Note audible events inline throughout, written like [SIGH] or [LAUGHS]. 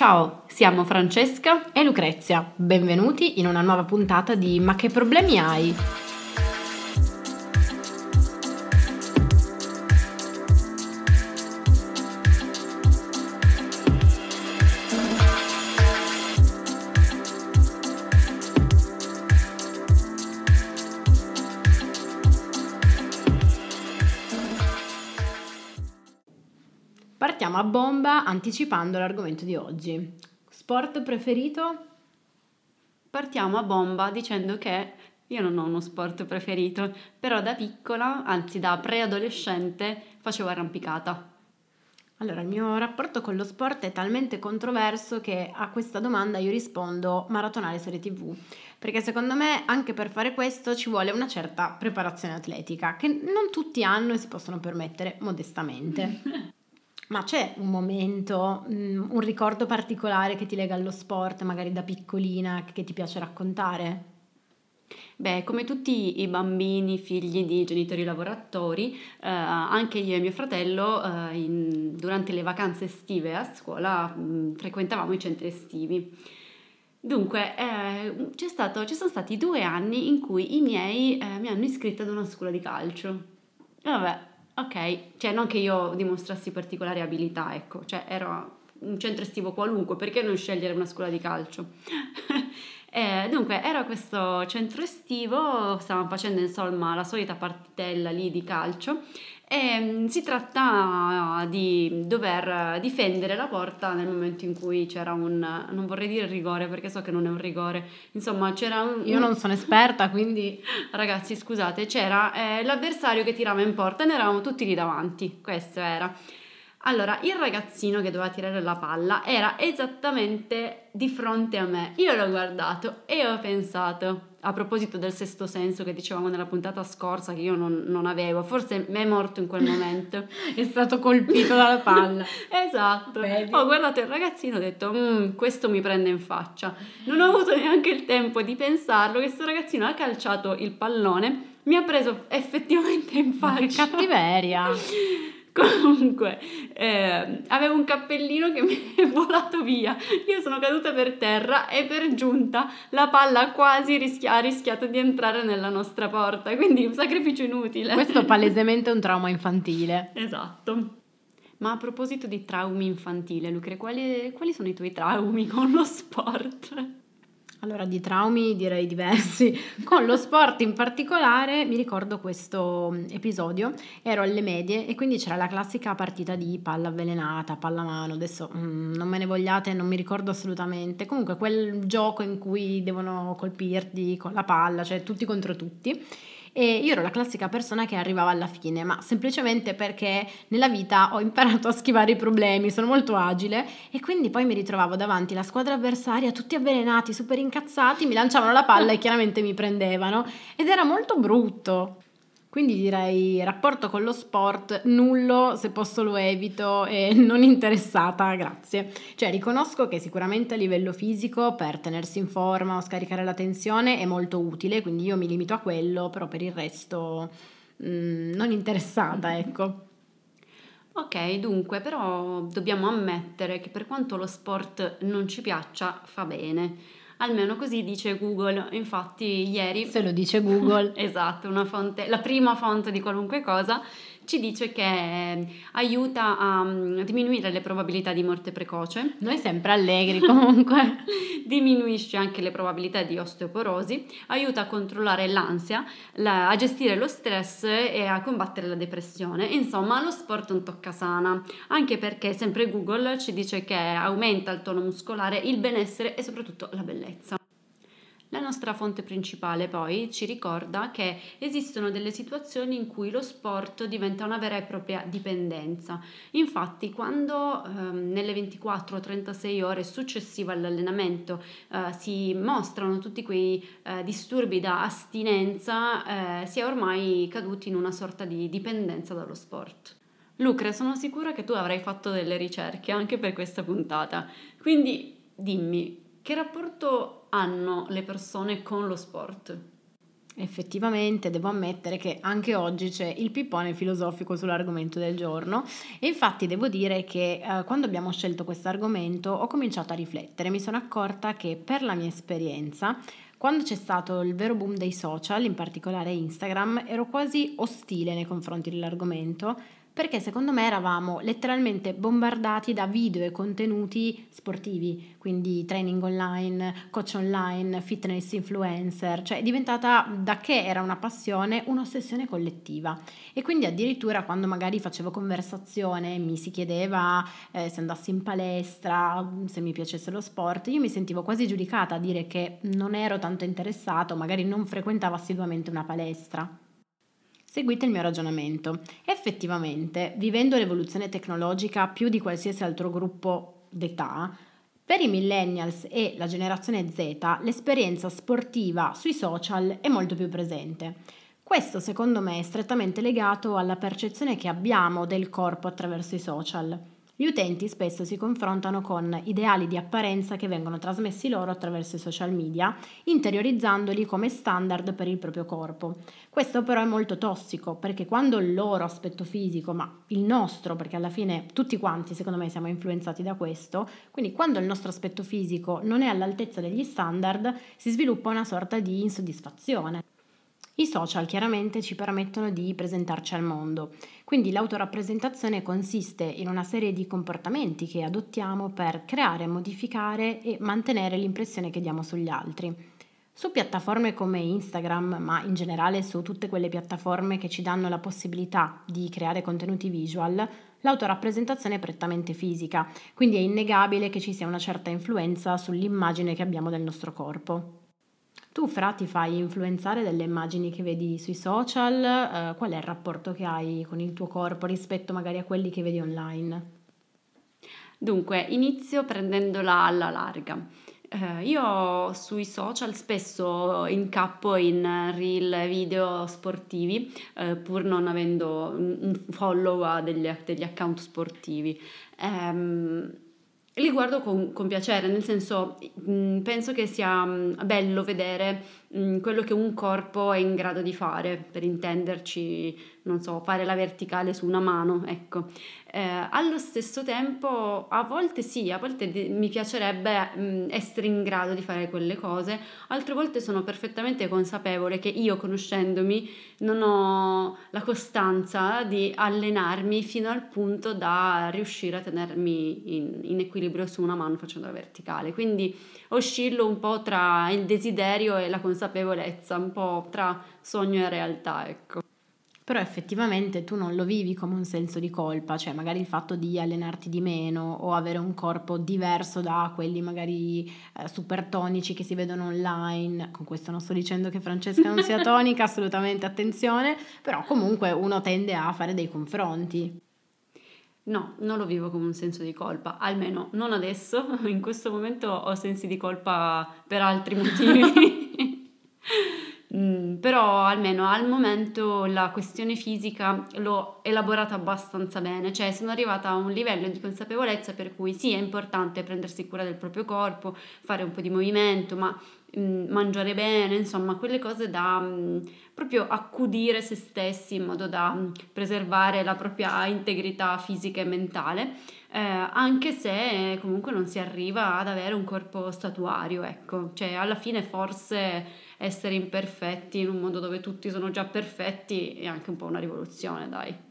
Ciao, siamo Francesca e Lucrezia. Benvenuti in una nuova puntata di Ma che problemi hai? Partiamo a bomba anticipando l'argomento di oggi. Sport preferito? Partiamo a bomba dicendo che io non ho uno sport preferito, però da piccola, anzi da preadolescente, facevo arrampicata. Allora, il mio rapporto con lo sport è talmente controverso che a questa domanda io rispondo maratonare serie TV, perché secondo me anche per fare questo ci vuole una certa preparazione atletica, che non tutti hanno e si possono permettere modestamente. [LAUGHS] Ma c'è un momento, mm, un ricordo particolare che ti lega allo sport, magari da piccolina, che ti piace raccontare? Beh, come tutti i bambini figli di genitori lavoratori, eh, anche io e mio fratello eh, in- durante le vacanze estive a scuola mh, frequentavamo i centri estivi. Dunque, eh, stato- ci sono stati due anni in cui i miei eh, mi hanno iscritta ad una scuola di calcio. Vabbè, ok, cioè non che io dimostrassi particolari abilità, ecco, cioè ero un centro estivo qualunque, perché non scegliere una scuola di calcio? [LAUGHS] Eh, dunque, era questo centro estivo, stavamo facendo insomma la solita partitella lì di calcio e mm, si tratta di dover difendere la porta nel momento in cui c'era un, non vorrei dire rigore perché so che non è un rigore, insomma c'era un... Io non sono esperta, quindi [LAUGHS] Ragazzi, scusate, c'era eh, l'avversario che tirava in porta e noi eravamo tutti lì davanti, questo era. Allora, il ragazzino che doveva tirare la palla era esattamente di fronte a me. Io l'ho guardato e ho pensato, a proposito del sesto senso che dicevamo nella puntata scorsa che io non, non avevo, forse mi è morto in quel momento. [LAUGHS] è stato colpito dalla palla. [LAUGHS] Esatto. Vedi? Ho guardato il ragazzino e ho detto, "Mm, questo mi prende in faccia. Non ho avuto neanche il tempo di pensarlo che questo ragazzino ha calciato il pallone, mi ha preso effettivamente in Ma che faccia. cattiveria! [LAUGHS] [LAUGHS] Comunque, eh, avevo un cappellino che [LAUGHS] mi è volato via. Io sono caduta per terra e per giunta la palla quasi rischia- ha rischiato di entrare nella nostra porta, quindi un sacrificio inutile. Questo [LAUGHS] palesemente è un trauma infantile. Esatto. Ma a proposito di traumi infantili, Lucre, quali, quali sono i tuoi traumi con lo sport? Allora, di traumi direi diversi. [LAUGHS] Con lo sport in particolare mi ricordo questo mm, episodio, ero alle medie e quindi c'era la classica partita di palla avvelenata, pallamano, adesso mm, non me ne vogliate, non mi ricordo assolutamente. Comunque quel gioco in cui devono colpirti con la palla, cioè tutti contro tutti. E io ero la classica persona che arrivava alla fine, ma semplicemente perché nella vita ho imparato a schivare i problemi, sono molto agile e quindi poi mi ritrovavo davanti la squadra avversaria, tutti avvelenati, super incazzati, mi lanciavano la palla e chiaramente mi prendevano ed era molto brutto. Quindi direi rapporto con lo sport nullo, se posso lo evito e [LAUGHS] non interessata, grazie. Cioè riconosco che sicuramente a livello fisico per tenersi in forma o scaricare la tensione è molto utile, quindi io mi limito a quello, però per il resto mm, non interessata, ecco. Ok, dunque, però dobbiamo ammettere che per quanto lo sport non ci piaccia, fa bene. Almeno così dice Google. Infatti, ieri Se lo dice Google. [LAUGHS] Esatto, una fonte, la prima fonte di qualunque cosa ci dice che eh, aiuta a mm, diminuire le probabilità di morte precoce, Noi sempre allegri [LAUGHS] comunque. diminuisce anche le probabilità di osteoporosi, aiuta a controllare l'ansia, la- a gestire lo stress e a combattere la depressione. Insomma, lo sport è un toccasana, anche perché sempre Google ci dice che aumenta il tono muscolare, il benessere e soprattutto la bellezza. La nostra fonte principale poi ci ricorda che esistono delle situazioni in cui lo sport diventa una vera e propria dipendenza. Infatti, quando ehm, nelle 24-36 ore successive all'allenamento eh, si mostrano tutti quei eh, disturbi da astinenza, eh, si è ormai caduti in una sorta di dipendenza dallo sport. Lucre, sono sicura che tu avrai fatto delle ricerche anche per questa puntata, quindi dimmi che rapporto hanno le persone con lo sport? Effettivamente devo ammettere che anche oggi c'è il pippone filosofico sull'argomento del giorno. E infatti devo dire che eh, quando abbiamo scelto questo argomento ho cominciato a riflettere, mi sono accorta che per la mia esperienza quando c'è stato il vero boom dei social, in particolare Instagram, ero quasi ostile nei confronti dell'argomento perché secondo me eravamo letteralmente bombardati da video e contenuti sportivi, quindi training online, coach online, fitness influencer, cioè è diventata da che era una passione un'ossessione collettiva e quindi addirittura quando magari facevo conversazione mi si chiedeva eh, se andassi in palestra, se mi piacesse lo sport, io mi sentivo quasi giudicata a dire che non ero tanto interessato, magari non frequentavo assiduamente una palestra. Seguite il mio ragionamento. Effettivamente, vivendo l'evoluzione tecnologica più di qualsiasi altro gruppo d'età, per i millennials e la generazione Z l'esperienza sportiva sui social è molto più presente. Questo secondo me è strettamente legato alla percezione che abbiamo del corpo attraverso i social. Gli utenti spesso si confrontano con ideali di apparenza che vengono trasmessi loro attraverso i social media, interiorizzandoli come standard per il proprio corpo. Questo però è molto tossico perché quando il loro aspetto fisico, ma il nostro, perché alla fine tutti quanti secondo me siamo influenzati da questo, quindi quando il nostro aspetto fisico non è all'altezza degli standard, si sviluppa una sorta di insoddisfazione. I social chiaramente ci permettono di presentarci al mondo, quindi l'autorappresentazione consiste in una serie di comportamenti che adottiamo per creare, modificare e mantenere l'impressione che diamo sugli altri. Su piattaforme come Instagram, ma in generale su tutte quelle piattaforme che ci danno la possibilità di creare contenuti visual, l'autorappresentazione è prettamente fisica, quindi è innegabile che ci sia una certa influenza sull'immagine che abbiamo del nostro corpo. Tu, Fra, ti fai influenzare dalle immagini che vedi sui social? Eh, qual è il rapporto che hai con il tuo corpo rispetto magari a quelli che vedi online? Dunque, inizio prendendola alla larga. Eh, io sui social spesso incappo in reel video sportivi, eh, pur non avendo un follow a degli, degli account sportivi. Um, li guardo con, con piacere, nel senso mm, penso che sia mm, bello vedere mm, quello che un corpo è in grado di fare, per intenderci, non so, fare la verticale su una mano, ecco. Eh, allo stesso tempo, a volte sì, a volte de- mi piacerebbe mh, essere in grado di fare quelle cose, altre volte sono perfettamente consapevole che io, conoscendomi, non ho la costanza di allenarmi fino al punto da riuscire a tenermi in, in equilibrio su una mano facendo la verticale. Quindi oscillo un po' tra il desiderio e la consapevolezza, un po' tra sogno e realtà, ecco però effettivamente tu non lo vivi come un senso di colpa, cioè magari il fatto di allenarti di meno o avere un corpo diverso da quelli magari eh, super tonici che si vedono online, con questo non sto dicendo che Francesca non sia [LAUGHS] tonica, assolutamente attenzione, però comunque uno tende a fare dei confronti. No, non lo vivo come un senso di colpa, almeno non adesso, [LAUGHS] in questo momento ho sensi di colpa per altri motivi. Mm, però almeno al momento la questione fisica l'ho elaborata abbastanza bene, cioè sono arrivata a un livello di consapevolezza per cui sì è importante prendersi cura del proprio corpo, fare un po' di movimento, ma mm, mangiare bene, insomma quelle cose da mh, mm, proprio accudire se stessi in modo da mh, preservare la propria integrità fisica e mentale. Eh, anche se comunque non si arriva ad avere un corpo statuario, ecco, cioè alla fine forse essere imperfetti in un mondo dove tutti sono già perfetti è anche un po' una rivoluzione, dai.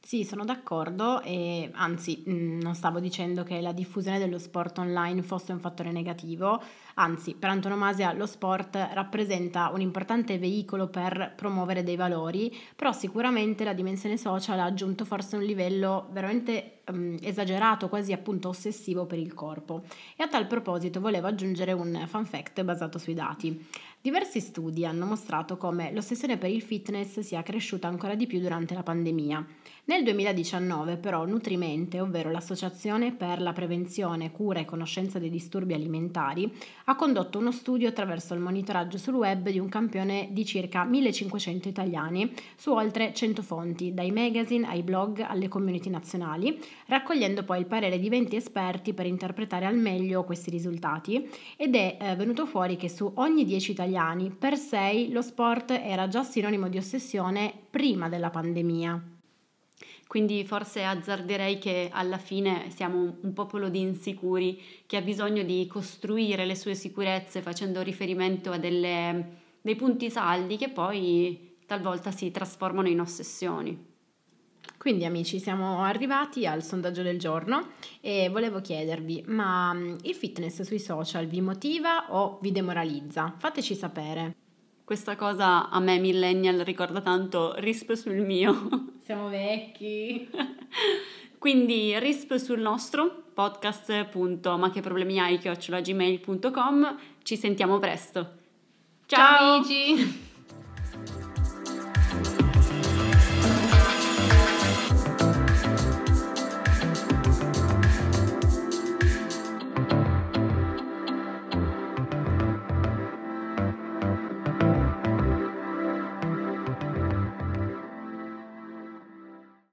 Sì, sono d'accordo e anzi mm, non stavo dicendo che la diffusione dello sport online fosse un fattore negativo, anzi per antonomasia lo sport rappresenta un importante veicolo per promuovere dei valori, però sicuramente la dimensione social ha aggiunto forse un livello veramente um, esagerato, quasi appunto ossessivo per il corpo. E a tal proposito volevo aggiungere un fun fact basato sui dati. Diversi studi hanno mostrato come l'ossessione per il fitness sia cresciuta ancora di più durante la pandemia. Nel 2019 però Nutrimente, ovvero l'Associazione per la prevenzione, cura e conoscenza dei disturbi alimentari, ha condotto uno studio attraverso il monitoraggio sul web di un campione di circa 1500 italiani su oltre 100 fonti, dai magazine ai blog alle community nazionali, raccogliendo poi il parere di 20 esperti per interpretare al meglio questi risultati ed è eh, venuto fuori che su ogni 10 italiani. Per 6 lo sport era già sinonimo di ossessione prima della pandemia. Quindi forse azzarderei che alla fine siamo un popolo di insicuri che ha bisogno di costruire le sue sicurezze facendo riferimento a delle, dei punti saldi che poi talvolta si trasformano in ossessioni. Quindi amici siamo arrivati al sondaggio del giorno e volevo chiedervi, ma mm, il fitness sui social vi motiva o vi demoralizza? Fateci sapere. Questa cosa a me millennial ricorda tanto RISP sul mio. [LAUGHS] Siamo vecchi. [LAUGHS] Quindi RISP sul nostro podcast.macheproblemiai.gmail.com Ci sentiamo presto. Ciao, Ciao amici! [LAUGHS]